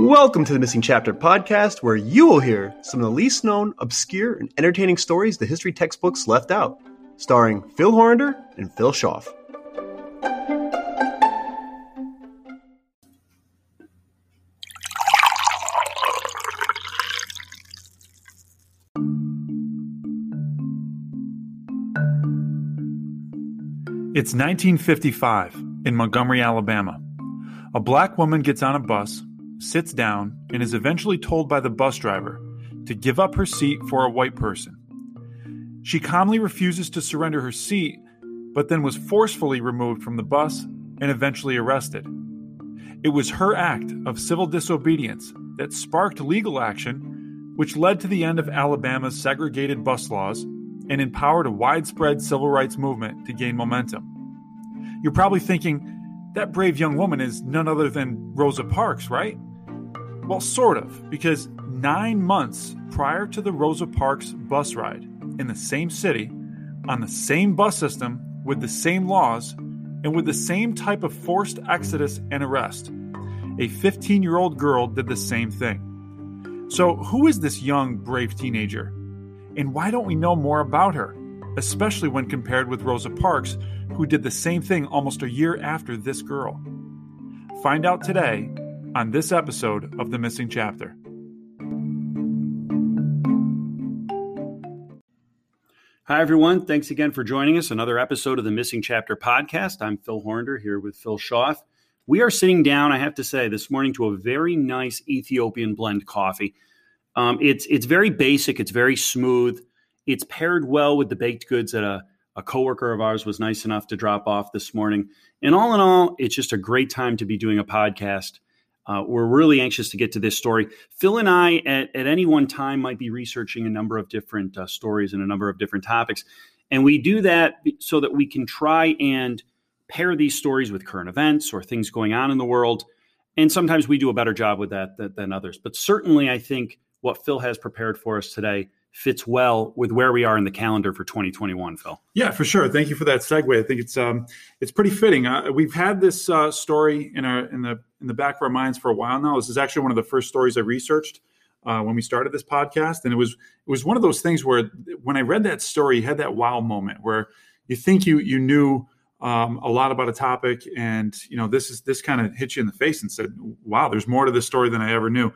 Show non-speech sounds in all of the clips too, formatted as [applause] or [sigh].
Welcome to the Missing Chapter podcast, where you will hear some of the least known, obscure, and entertaining stories the history textbooks left out, starring Phil Horander and Phil Schaff. It's 1955 in Montgomery, Alabama. A black woman gets on a bus, sits down, and is eventually told by the bus driver to give up her seat for a white person. She calmly refuses to surrender her seat, but then was forcefully removed from the bus and eventually arrested. It was her act of civil disobedience that sparked legal action, which led to the end of Alabama's segregated bus laws and empowered a widespread civil rights movement to gain momentum. You're probably thinking, that brave young woman is none other than Rosa Parks, right? Well, sort of, because nine months prior to the Rosa Parks bus ride in the same city, on the same bus system, with the same laws, and with the same type of forced exodus and arrest, a 15 year old girl did the same thing. So, who is this young, brave teenager? And why don't we know more about her, especially when compared with Rosa Parks, who did the same thing almost a year after this girl? Find out today on this episode of The Missing Chapter. Hi, everyone. Thanks again for joining us. Another episode of the Missing Chapter podcast. I'm Phil Horander here with Phil Schaff. We are sitting down, I have to say, this morning to a very nice Ethiopian blend coffee. Um, it's it's very basic. It's very smooth. It's paired well with the baked goods that a, a coworker of ours was nice enough to drop off this morning. And all in all, it's just a great time to be doing a podcast. Uh, we're really anxious to get to this story. Phil and I, at, at any one time, might be researching a number of different uh, stories and a number of different topics. And we do that so that we can try and pair these stories with current events or things going on in the world. And sometimes we do a better job with that than, than others. But certainly, I think what Phil has prepared for us today fits well with where we are in the calendar for 2021 phil. Yeah for sure. Thank you for that segue. I think it's um it's pretty fitting. Uh, we've had this uh, story in our in the in the back of our minds for a while now. This is actually one of the first stories i researched uh, when we started this podcast. And it was it was one of those things where when i read that story you had that wow moment where you think you you knew um, a lot about a topic and you know this is this kind of hit you in the face and said wow there's more to this story than i ever knew.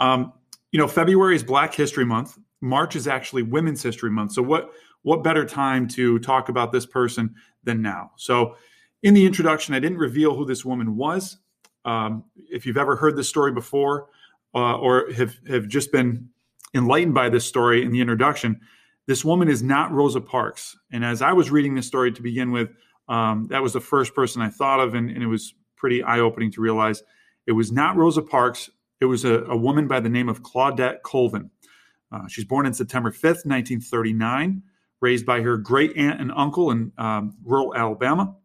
Um, you know, February is Black History Month. March is actually Women's History Month. So what what better time to talk about this person than now? So in the introduction, I didn't reveal who this woman was. Um, if you've ever heard this story before uh, or have have just been enlightened by this story in the introduction, this woman is not Rosa Parks. And as I was reading this story to begin with, um, that was the first person I thought of, and, and it was pretty eye opening to realize it was not Rosa Parks. It was a, a woman by the name of Claudette Colvin. Uh, she's born in September 5th, 1939, raised by her great aunt and uncle in um, rural Alabama.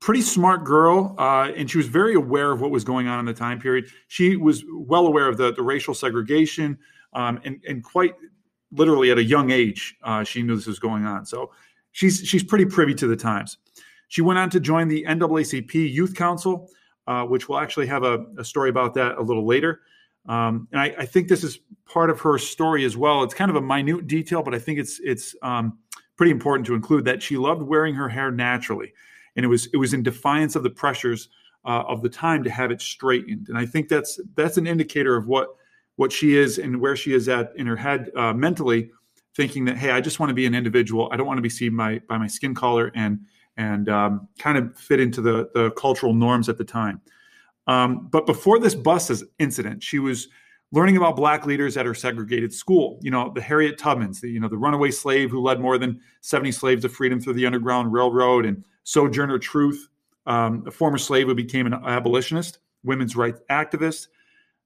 Pretty smart girl, uh, and she was very aware of what was going on in the time period. She was well aware of the, the racial segregation, um, and, and quite literally at a young age, uh, she knew this was going on. So she's she's pretty privy to the times. She went on to join the NAACP Youth Council, uh, which we'll actually have a, a, story about that a little later. Um, and I, I, think this is part of her story as well. It's kind of a minute detail, but I think it's it's um, pretty important to include that she loved wearing her hair naturally, and it was it was in defiance of the pressures uh, of the time to have it straightened. And I think that's that's an indicator of what what she is and where she is at in her head uh, mentally, thinking that hey, I just want to be an individual. I don't want to be seen by by my skin color and and um, kind of fit into the, the cultural norms at the time. Um, but before this bus incident, she was learning about black leaders at her segregated school. You know, the Harriet Tubmans, the, you know, the runaway slave who led more than 70 slaves to freedom through the Underground Railroad, and Sojourner Truth, um, a former slave who became an abolitionist, women's rights activist.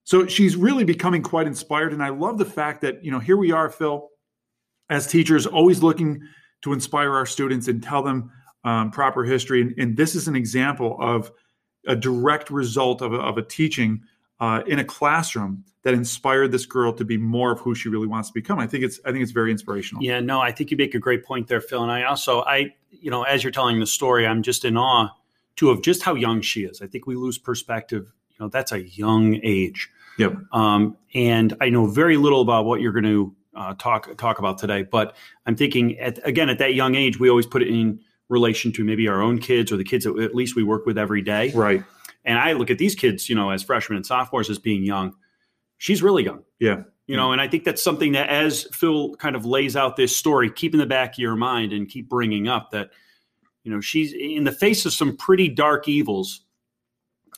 So she's really becoming quite inspired. And I love the fact that, you know, here we are, Phil, as teachers, always looking to inspire our students and tell them um, proper history. And, and, this is an example of a direct result of a, of a teaching uh, in a classroom that inspired this girl to be more of who she really wants to become. I think it's I think it's very inspirational. Yeah, no, I think you make a great point there, Phil. And I also I you know as you're telling the story, I'm just in awe too of just how young she is. I think we lose perspective You know, that's a young age. Yep. Um, and I know very little about what you're going to uh, talk talk about today, but I'm thinking at, again at that young age, we always put it in relation to maybe our own kids or the kids that at least we work with every day. Right. And I look at these kids, you know, as freshmen and sophomores as being young. She's really young. Yeah. You know, and I think that's something that as Phil kind of lays out this story, keep in the back of your mind and keep bringing up that, you know, she's in the face of some pretty dark evils,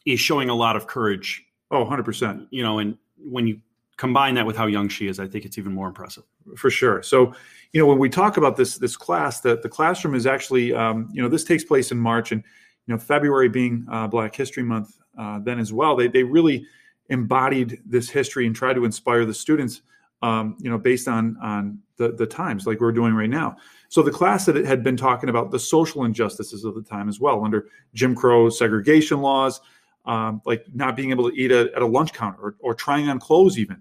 is showing a lot of courage. Oh, 100%. You know, and when you combine that with how young she is, I think it's even more impressive. For sure. So, you know, when we talk about this this class, that the classroom is actually, um, you know, this takes place in March, and you know, February being uh, Black History Month, uh, then as well. They they really embodied this history and tried to inspire the students, um, you know, based on on the the times like we're doing right now. So the class that it had been talking about the social injustices of the time as well, under Jim Crow segregation laws, um, like not being able to eat a, at a lunch counter or, or trying on clothes even.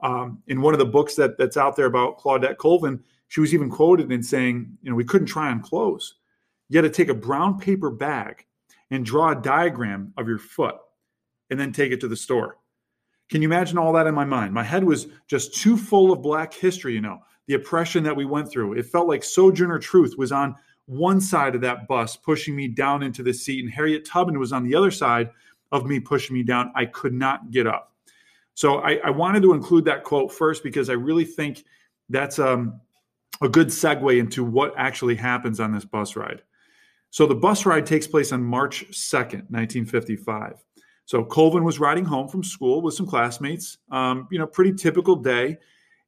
Um, in one of the books that that's out there about Claudette Colvin, she was even quoted in saying, you know, we couldn't try on clothes. You had to take a brown paper bag and draw a diagram of your foot and then take it to the store. Can you imagine all that in my mind? My head was just too full of black history, you know, the oppression that we went through. It felt like Sojourner Truth was on one side of that bus pushing me down into the seat, and Harriet Tubman was on the other side of me pushing me down. I could not get up. So I, I wanted to include that quote first because I really think that's um, a good segue into what actually happens on this bus ride. So the bus ride takes place on March 2nd, 1955. So Colvin was riding home from school with some classmates. Um, you know, pretty typical day.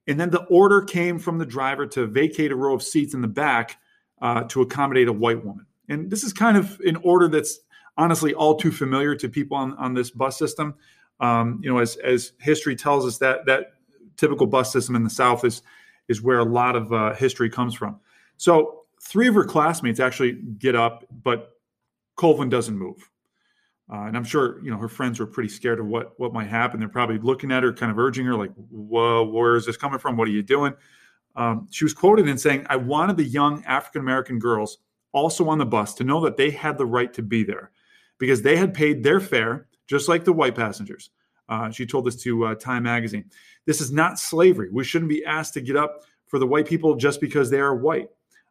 And then the order came from the driver to vacate a row of seats in the back uh, to accommodate a white woman. And this is kind of an order that's honestly all too familiar to people on, on this bus system. Um, you know, as, as history tells us that that typical bus system in the South is is where a lot of uh, history comes from. So three of her classmates actually get up, but Colvin doesn't move. Uh, and I'm sure you know her friends were pretty scared of what what might happen. They're probably looking at her, kind of urging her, like, "Whoa, where is this coming from? What are you doing?" Um, she was quoted in saying, "I wanted the young African American girls also on the bus to know that they had the right to be there, because they had paid their fare just like the white passengers." Uh, she told this to uh, Time Magazine. This is not slavery. We shouldn't be asked to get up for the white people just because they are white.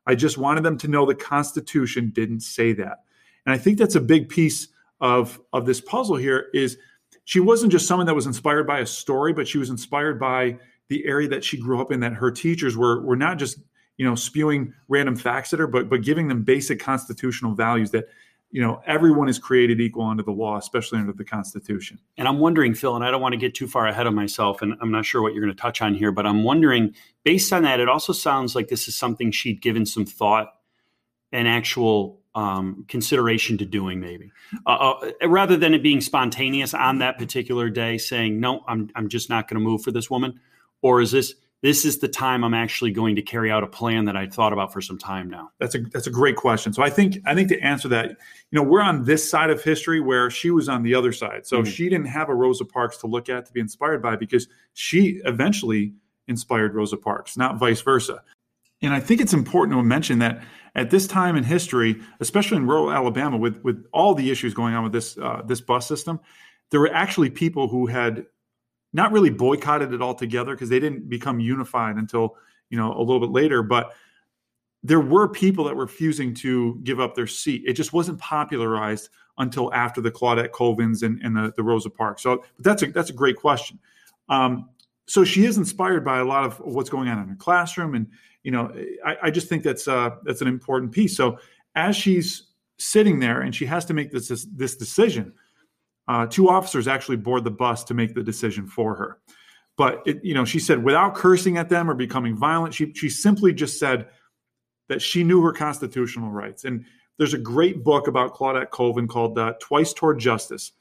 I just wanted them to know the Constitution didn't say that, and I think that's a big piece of of this puzzle here is she wasn't just someone that was inspired by a story, but she was inspired by the area that she grew up in. That her teachers were were not just you know spewing random facts at her, but but giving them basic constitutional values that you know everyone is created equal under the law, especially under the Constitution. And I'm wondering, Phil, and I don't want to get too far ahead of myself, and I'm not sure what you're going to touch on here, but I'm wondering, based on that, it also sounds like this is something she'd given some thought and actual um, consideration to doing maybe uh, uh, rather than it being spontaneous on that particular day saying no i'm, I'm just not going to move for this woman or is this this is the time i'm actually going to carry out a plan that i thought about for some time now. That's a that's a great question. So i think i think to answer that you know we're on this side of history where she was on the other side. So mm-hmm. she didn't have a rosa parks to look at to be inspired by because she eventually inspired rosa parks not vice versa. And I think it's important to mention that at this time in history, especially in rural Alabama, with with all the issues going on with this uh, this bus system, there were actually people who had not really boycotted it altogether because they didn't become unified until you know a little bit later, but there were people that were refusing to give up their seat. It just wasn't popularized until after the Claudette Colvins and, and the, the Rosa Parks. So but that's a that's a great question. Um, so she is inspired by a lot of what's going on in her classroom and you know, I, I just think that's uh, that's an important piece. So as she's sitting there and she has to make this this, this decision, uh, two officers actually board the bus to make the decision for her. But it, you know, she said without cursing at them or becoming violent, she she simply just said that she knew her constitutional rights. And there's a great book about Claudette Colvin called uh, Twice Toward Justice.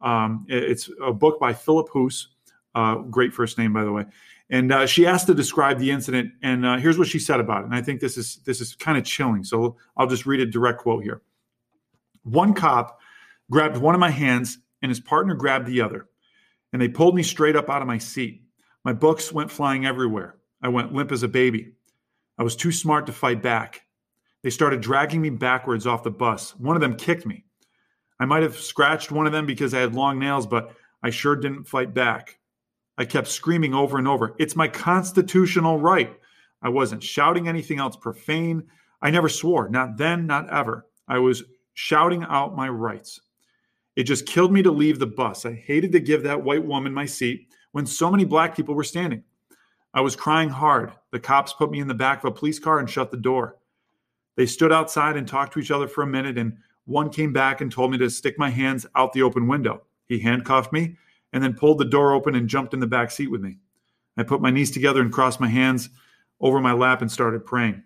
Um, it's a book by Phillip Hoose, uh, great first name by the way, and uh, she asked to describe the incident, and uh, here's what she said about it. And I think this is this is kind of chilling. So I'll just read a direct quote here. One cop grabbed one of my hands, and his partner grabbed the other, and they pulled me straight up out of my seat. My books went flying everywhere. I went limp as a baby. I was too smart to fight back. They started dragging me backwards off the bus. One of them kicked me. I might have scratched one of them because I had long nails, but I sure didn't fight back. I kept screaming over and over, It's my constitutional right. I wasn't shouting anything else profane. I never swore, not then, not ever. I was shouting out my rights. It just killed me to leave the bus. I hated to give that white woman my seat when so many black people were standing. I was crying hard. The cops put me in the back of a police car and shut the door. They stood outside and talked to each other for a minute, and one came back and told me to stick my hands out the open window. He handcuffed me and then pulled the door open and jumped in the back seat with me. I put my knees together and crossed my hands over my lap and started praying.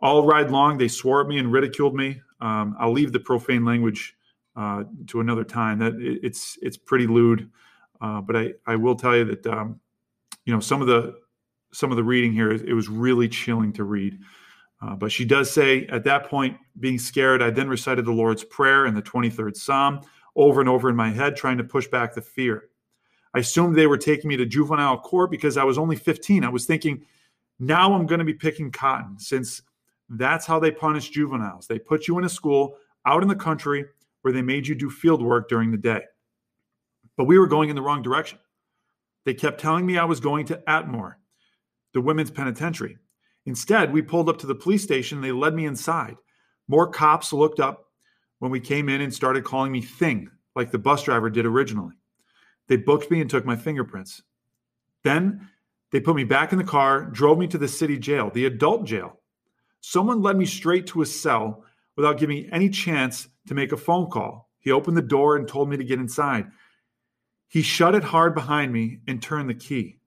All ride long, they swore at me and ridiculed me. Um, I'll leave the profane language uh, to another time. That it, it's it's pretty lewd, uh, but I I will tell you that um, you know some of the some of the reading here it was really chilling to read. Uh, but she does say at that point, being scared, I then recited the Lord's Prayer and the 23rd Psalm over and over in my head, trying to push back the fear. I assumed they were taking me to juvenile court because I was only 15. I was thinking, now I'm going to be picking cotton since that's how they punish juveniles. They put you in a school out in the country where they made you do field work during the day. But we were going in the wrong direction. They kept telling me I was going to Atmore, the women's penitentiary. Instead, we pulled up to the police station and they led me inside. More cops looked up when we came in and started calling me Thing, like the bus driver did originally. They booked me and took my fingerprints. Then they put me back in the car, drove me to the city jail, the adult jail. Someone led me straight to a cell without giving me any chance to make a phone call. He opened the door and told me to get inside. He shut it hard behind me and turned the key.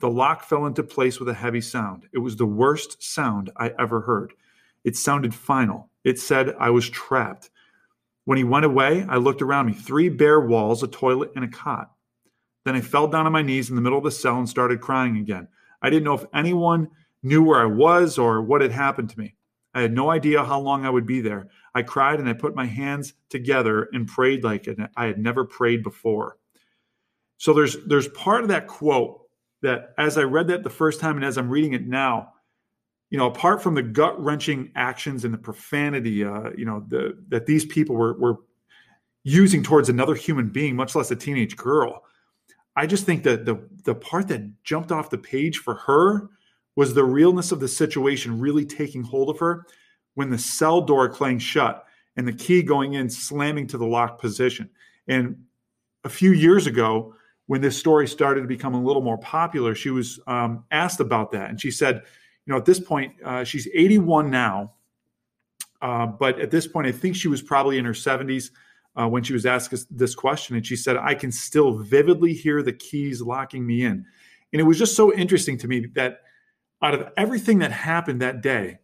The lock fell into place with a heavy sound. It was the worst sound I ever heard. It sounded final. It said I was trapped. When he went away, I looked around me three bare walls, a toilet, and a cot. Then I fell down on my knees in the middle of the cell and started crying again. I didn't know if anyone knew where I was or what had happened to me. I had no idea how long I would be there. I cried and I put my hands together and prayed like I had never prayed before. So there's there's part of that quote that as I read that the first time and as I'm reading it now, you know, apart from the gut wrenching actions and the profanity, uh, you know, the, that these people were were using towards another human being, much less a teenage girl, I just think that the the part that jumped off the page for her was the realness of the situation really taking hold of her when the cell door clanged shut and the key going in slamming to the locked position. And a few years ago, when this story started to become a little more popular, she was um, asked about that, and she said, you know, at this point, uh, she's 81 now, uh, but at this point, I think she was probably in her 70s uh, when she was asked this question, and she said, "I can still vividly hear the keys locking me in," and it was just so interesting to me that out of everything that happened that day,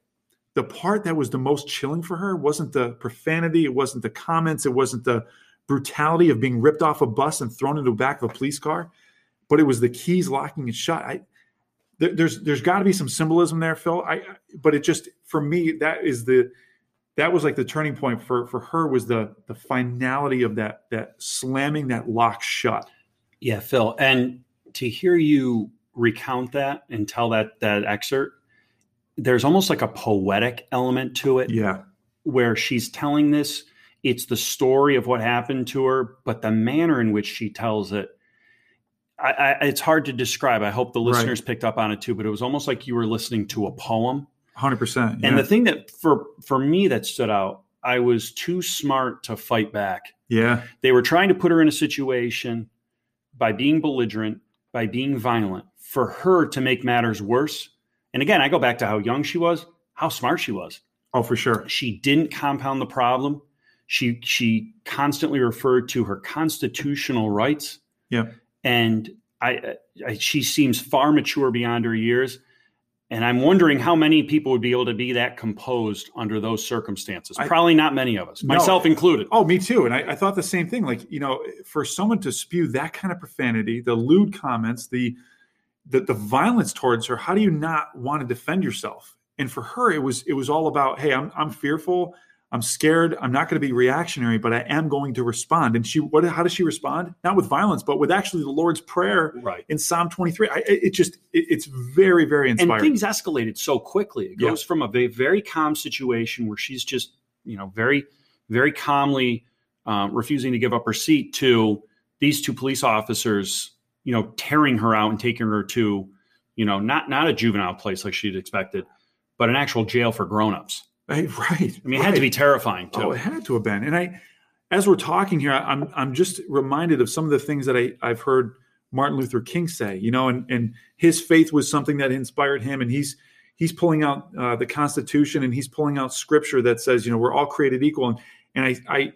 the part that was the most chilling for her wasn't the profanity, it wasn't the comments, it wasn't the brutality of being ripped off a bus and thrown into the back of a police car, but it was the keys locking it shut. I, there, there's there's got to be some symbolism there, Phil. I, but it just for me that is the that was like the turning point for for her was the the finality of that that slamming that lock shut. Yeah, Phil, and to hear you recount that and tell that that excerpt, there's almost like a poetic element to it. Yeah, where she's telling this, it's the story of what happened to her, but the manner in which she tells it. I, I, it's hard to describe. I hope the listeners right. picked up on it too, but it was almost like you were listening to a poem Hundred percent. And the thing that for for me that stood out, I was too smart to fight back. Yeah. They were trying to put her in a situation by being belligerent, by being violent, for her to make matters worse. And again, I go back to how young she was, how smart she was. Oh, for sure. She didn't compound the problem. She she constantly referred to her constitutional rights. Yeah. And I, I she seems far mature beyond her years. And I'm wondering how many people would be able to be that composed under those circumstances. Probably not many of us, no, myself included. Oh, me too. And I, I, thought the same thing. Like, you know, for someone to spew that kind of profanity, the lewd comments, the, the the violence towards her, how do you not want to defend yourself? And for her, it was it was all about, hey, I'm I'm fearful. I'm scared. I'm not going to be reactionary, but I am going to respond. And she, what? How does she respond? Not with violence, but with actually the Lord's prayer right. in Psalm 23. I, it just, it, it's very, very inspiring. And things escalated so quickly. It goes yeah. from a very, very calm situation where she's just, you know, very, very calmly um, refusing to give up her seat to these two police officers, you know, tearing her out and taking her to, you know, not not a juvenile place like she'd expected, but an actual jail for grown-ups. Right, right. I mean, it right. had to be terrifying too. Oh, it had to have been. And I, as we're talking here, I'm I'm just reminded of some of the things that I I've heard Martin Luther King say. You know, and and his faith was something that inspired him, and he's he's pulling out uh, the Constitution and he's pulling out Scripture that says, you know, we're all created equal. And and I I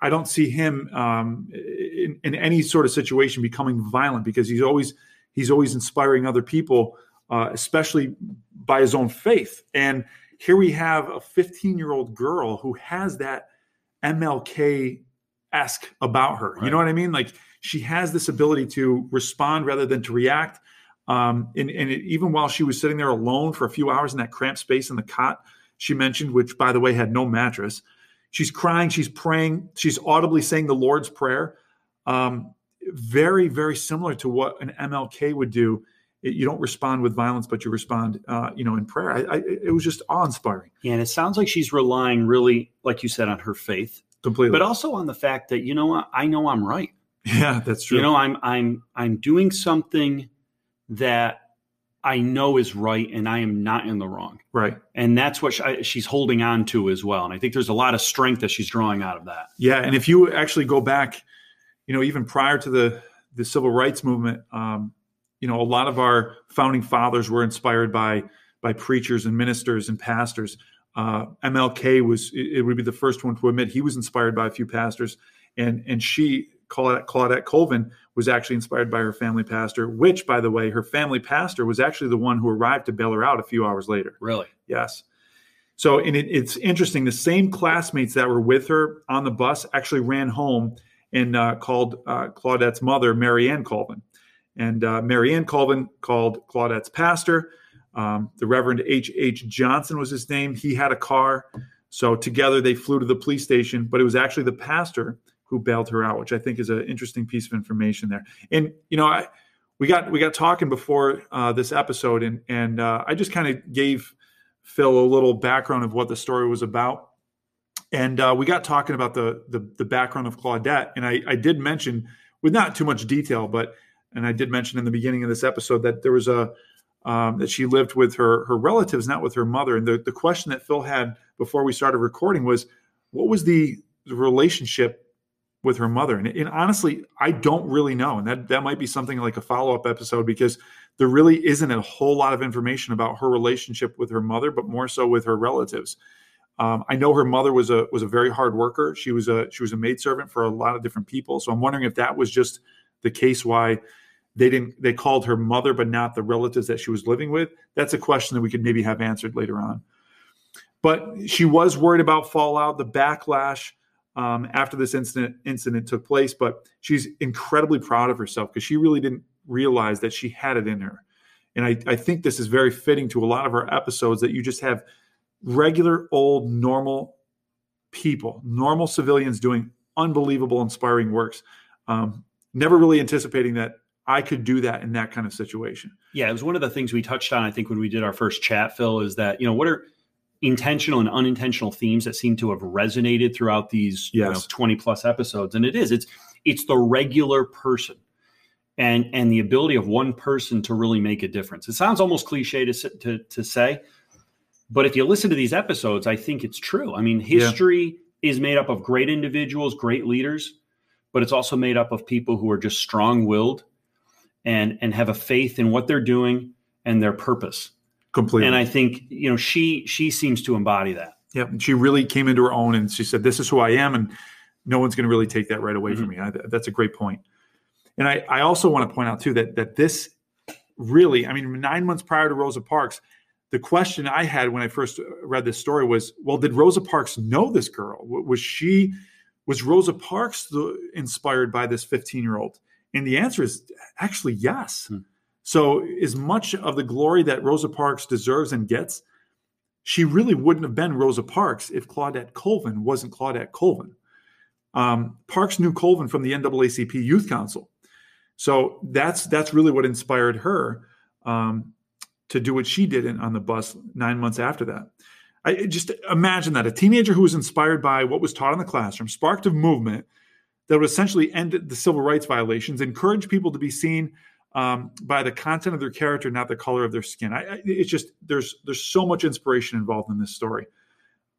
I don't see him um, in, in any sort of situation becoming violent because he's always he's always inspiring other people, uh, especially by his own faith. And here we have a 15 year old girl who has that MLK esque about her. Right. You know what I mean? Like she has this ability to respond rather than to react. Um, and and it, even while she was sitting there alone for a few hours in that cramped space in the cot, she mentioned, which by the way had no mattress, she's crying, she's praying, she's audibly saying the Lord's Prayer. Um, very, very similar to what an MLK would do. It- you don't respond with violence, but you respond, uh, you know, in prayer. I, I, it was just awe-inspiring, Yeah, and it sounds like she's relying really, like you said, on her faith, completely. but also on the fact that you know what, I know I'm right. [laughs] yeah, that's true. You know, I'm I'm I'm doing something that I know is right, and I am not in the wrong. right? And that's what she, she's holding on to as well. And I think there's a lot of strength that she's drawing out of that. Yeah, and if you actually go back, you know, even prior to the the civil rights movement, um, you know, a lot of our founding fathers were inspired by by preachers and ministers and pastors. Uh, MLK was it, it would be the first one to admit he was inspired by a few pastors, and and she Claudette, Claudette Colvin was actually inspired by her family pastor, which, by the way, her family pastor was actually the one who arrived to bail her out a few hours later. Really? Yes. So, and it, it's interesting. The same classmates that were with her on the bus actually ran home and uh, called uh, Claudette's mother, Marianne Colvin. And uh, Marianne Colvin called Claudette's pastor. Um, the Reverend H. H. Johnson was his name. He had a car. So together they flew to the police station, but it was actually the pastor who bailed her out, which I think is an interesting piece of information there. And you know, I we got we got talking before uh, this episode, and and uh, I just kind of gave Phil a little background of what the story was about, and uh, we got talking about the, the the background of Claudette, and I I did mention with not too much detail, but and I did mention in the beginning of this episode that there was a um, that she lived with her her relatives, not with her mother. And the the question that Phil had before we started recording was, what was the, the relationship with her mother? And, and honestly, I don't really know. And that that might be something like a follow up episode because there really isn't a whole lot of information about her relationship with her mother, but more so with her relatives. Um, I know her mother was a was a very hard worker. She was a she was a maidservant for a lot of different people. So I'm wondering if that was just the case why they didn't they called her mother but not the relatives that she was living with. That's a question that we could maybe have answered later on. But she was worried about fallout, the backlash um, after this incident incident took place. But she's incredibly proud of herself because she really didn't realize that she had it in her. And I, I think this is very fitting to a lot of our episodes that you just have regular, old, normal people, normal civilians doing unbelievable, inspiring works. Um, never really anticipating that I could do that in that kind of situation. Yeah, it was one of the things we touched on, I think, when we did our first chat, Phil, is that, you know, what are intentional and unintentional themes that seem to have resonated throughout these you know, 20 plus episodes? And it is, it's it's the regular person and and the ability of one person to really make a difference. It sounds almost cliche to, to, to say, but if you listen to these episodes, I think it's true. I mean, history is made up of great individuals, great leaders, but it's also made up of people who are just strong-willed and and have a faith in what they're doing and their purpose. Completely. And I think you know she she seems to embody that. Yeah, and she really came into her own, and she said, "This is who I am," and no one's going to really take that right away from me. I, that's a great point. And I, I also want to point out too that that this really, I mean, nine months prior to Rosa Parks, the question I had when I first read this story was, well, did Rosa Parks know this girl? Was she was Rosa Parks the, inspired by this 15 year old? And the answer is actually yes. Hmm. So, as much of the glory that Rosa Parks deserves and gets, she really wouldn't have been Rosa Parks if Claudette Colvin wasn't Claudette Colvin. Um, Parks knew Colvin from the NAACP Youth Council, so that's that's really what inspired her um, to do what she did in, on the bus nine months after that. I just imagine that a teenager who was inspired by what was taught in the classroom, sparked a movement that would essentially end the civil rights violations, encourage people to be seen um, by the content of their character, not the color of their skin. I, I, it's just there's there's so much inspiration involved in this story.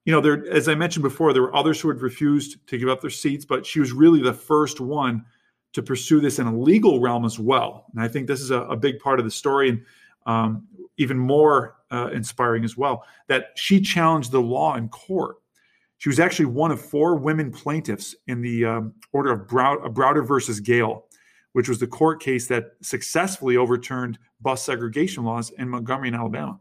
You know, there as I mentioned before, there were others who had refused to give up their seats, but she was really the first one to pursue this in a legal realm as well. And I think this is a, a big part of the story, and um, even more uh, inspiring as well, that she challenged the law in court. She was actually one of four women plaintiffs in the um, order of Browder versus Gayle, which was the court case that successfully overturned bus segregation laws in Montgomery and Alabama.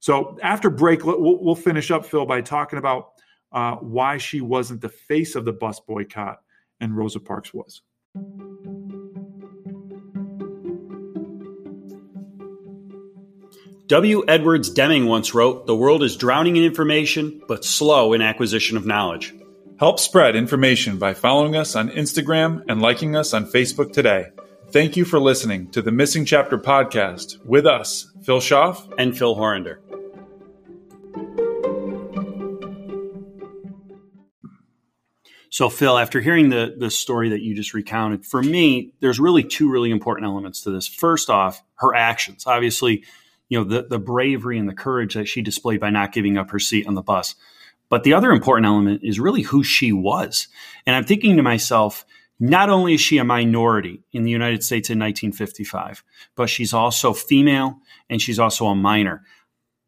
So after break, we'll, we'll finish up, Phil, by talking about uh, why she wasn't the face of the bus boycott and Rosa Parks was. W. Edwards Deming once wrote The world is drowning in information, but slow in acquisition of knowledge. Help spread information by following us on Instagram and liking us on Facebook today. Thank you for listening to the Missing Chapter podcast with us, Phil Schaff and Phil Horander. So, Phil, after hearing the the story that you just recounted, for me, there's really two really important elements to this. First off, her actions. Obviously, you know the the bravery and the courage that she displayed by not giving up her seat on the bus. But the other important element is really who she was. And I'm thinking to myself, not only is she a minority in the United States in 1955, but she's also female and she's also a minor.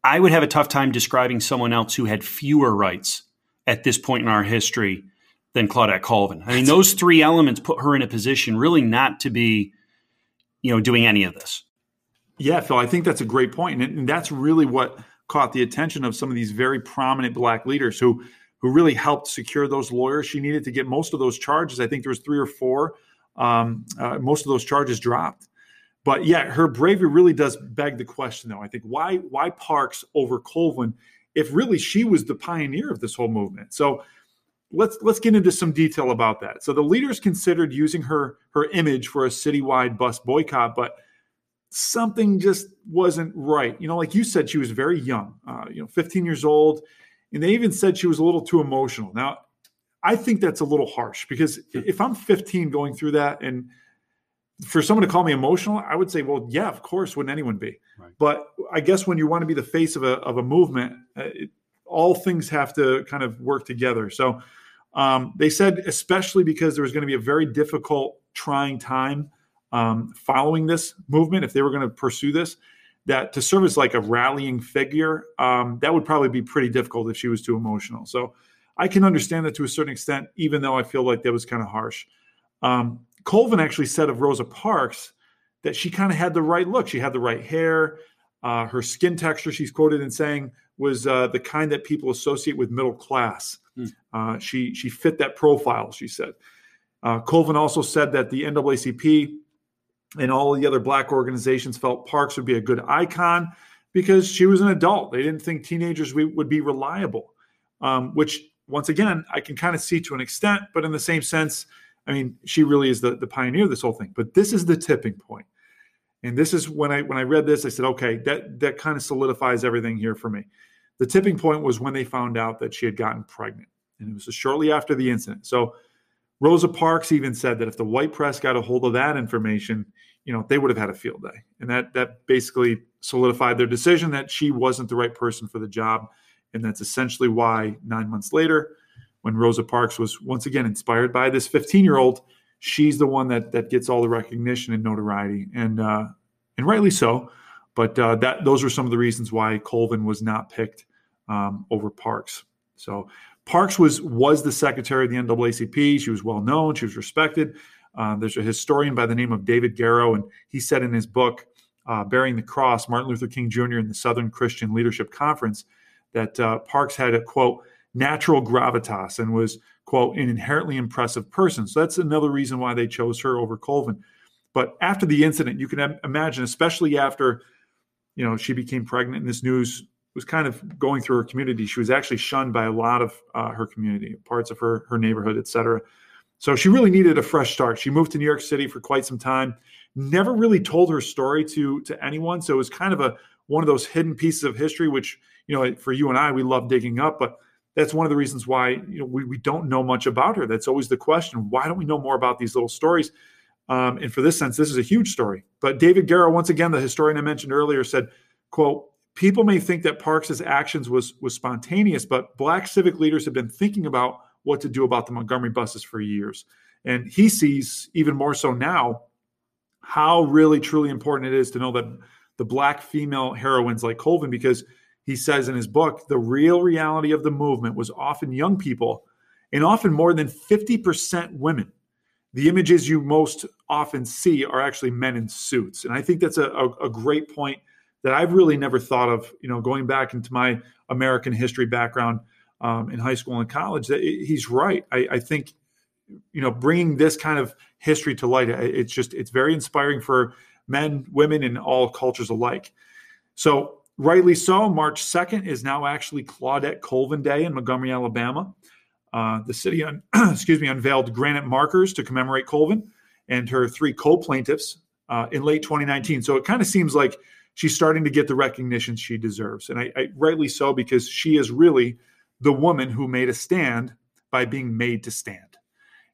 I would have a tough time describing someone else who had fewer rights at this point in our history than Claudette Colvin. I mean, those three elements put her in a position really not to be, you know, doing any of this. Yeah, Phil, I think that's a great point, and, and that's really what caught the attention of some of these very prominent black leaders who who really helped secure those lawyers she needed to get most of those charges. I think there was three or four. Um, uh, most of those charges dropped. But yeah, her bravery really does beg the question, though. I think why why Parks over Colvin if really she was the pioneer of this whole movement. So let's let's get into some detail about that. So the leaders considered using her her image for a citywide bus boycott, but something just wasn't right. You know, like you said, she was very young, uh, you know, 15 years old, and they even said she was a little too emotional. Now, I think that's a little harsh because if I'm 15 going through that and for someone to call me emotional, I would say, well, yeah, of course, wouldn't anyone be? Right. But I guess when you want to be the face of a, of a movement, uh, it, all things have to kind of work together. So um, they said, especially because there was going to be a very difficult, trying time um, following this movement, if they were going to pursue this, that to serve as like a rallying figure, um, that would probably be pretty difficult if she was too emotional. So I can understand that to a certain extent, even though I feel like that was kind of harsh. Um, Colvin actually said of Rosa Parks that she kind of had the right look. She had the right hair. Uh, her skin texture, she's quoted in saying, was uh, the kind that people associate with middle class. Mm. Uh, she she fit that profile. She said. Uh, Colvin also said that the NAACP and all the other black organizations felt Parks would be a good icon because she was an adult. They didn't think teenagers would be reliable, um, which once again I can kind of see to an extent, but in the same sense, I mean, she really is the, the pioneer of this whole thing. But this is the tipping point. And this is when I when I read this, I said, okay, that that kind of solidifies everything here for me. The tipping point was when they found out that she had gotten pregnant, and it was shortly after the incident. So Rosa Parks even said that if the white press got a hold of that information, you know, they would have had a field day. And that that basically solidified their decision that she wasn't the right person for the job. And that's essentially why nine months later, when Rosa Parks was once again inspired by this 15 year old, she's the one that that gets all the recognition and notoriety, and uh, and rightly so. But uh, that those were some of the reasons why Colvin was not picked um, over Parks. So Parks was was the secretary of the NAACP. She was well known. She was respected. Uh, there's a historian by the name of David Garrow, and he said in his book, uh, "Bearing the Cross: Martin Luther King Jr. and the Southern Christian Leadership Conference," that uh, Parks had a quote natural gravitas and was quote an inherently impressive person. So that's another reason why they chose her over Colvin. But after the incident, you can imagine, especially after you know she became pregnant, and this news was kind of going through her community. She was actually shunned by a lot of uh, her community, parts of her her neighborhood, et cetera. So she really needed a fresh start. She moved to New York City for quite some time. Never really told her story to to anyone, so it was kind of a one of those hidden pieces of history, which, you know, for you and I, we love digging up, but that's one of the reasons why you know we, we don't know much about her. That's always the question. Why don't we know more about these little stories? Um, and for this sense, this is a huge story. But David Garrow, once again, the historian I mentioned earlier, said, quote, people may think that Parks's actions was was spontaneous, but black civic leaders have been thinking about what to do about the Montgomery buses for years. And he sees even more so now how really truly important it is to know that the black female heroines like Colvin, because he says in his book, the real reality of the movement was often young people and often more than 50% women. The images you most often see are actually men in suits. And I think that's a, a, a great point that I've really never thought of, you know, going back into my American history background um, in high school and college, that he's right. I, I think you know bringing this kind of history to light it's just it's very inspiring for men women and all cultures alike. So rightly so march 2nd is now actually claudette colvin day in montgomery alabama. Uh, the city un- [clears throat] excuse me unveiled granite markers to commemorate colvin and her three co-plaintiffs uh, in late 2019 so it kind of seems like she's starting to get the recognition she deserves. And I, I rightly so because she is really the woman who made a stand by being made to stand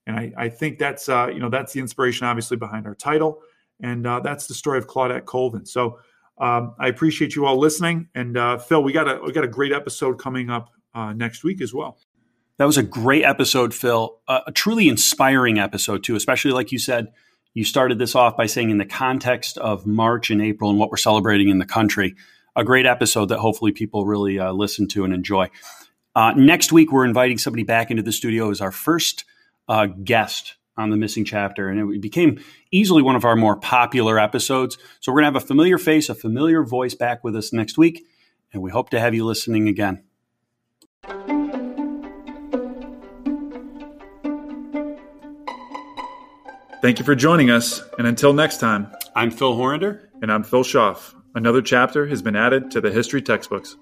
and I, I think that's uh, you know that's the inspiration, obviously, behind our title, and uh, that's the story of Claudette Colvin. So um, I appreciate you all listening, and uh, Phil, we got a we got a great episode coming up uh, next week as well. That was a great episode, Phil. A truly inspiring episode too, especially like you said. You started this off by saying in the context of March and April and what we're celebrating in the country. A great episode that hopefully people really uh, listen to and enjoy. Next week, we're inviting somebody back into the studio as our first uh, guest on the missing chapter, and it became easily one of our more popular episodes. So we're going to have a familiar face, a familiar voice back with us next week, and we hope to have you listening again. Thank you for joining us, and until next time, I'm Phil Horander. And I'm Phil Schaff. Another chapter has been added to the history textbooks.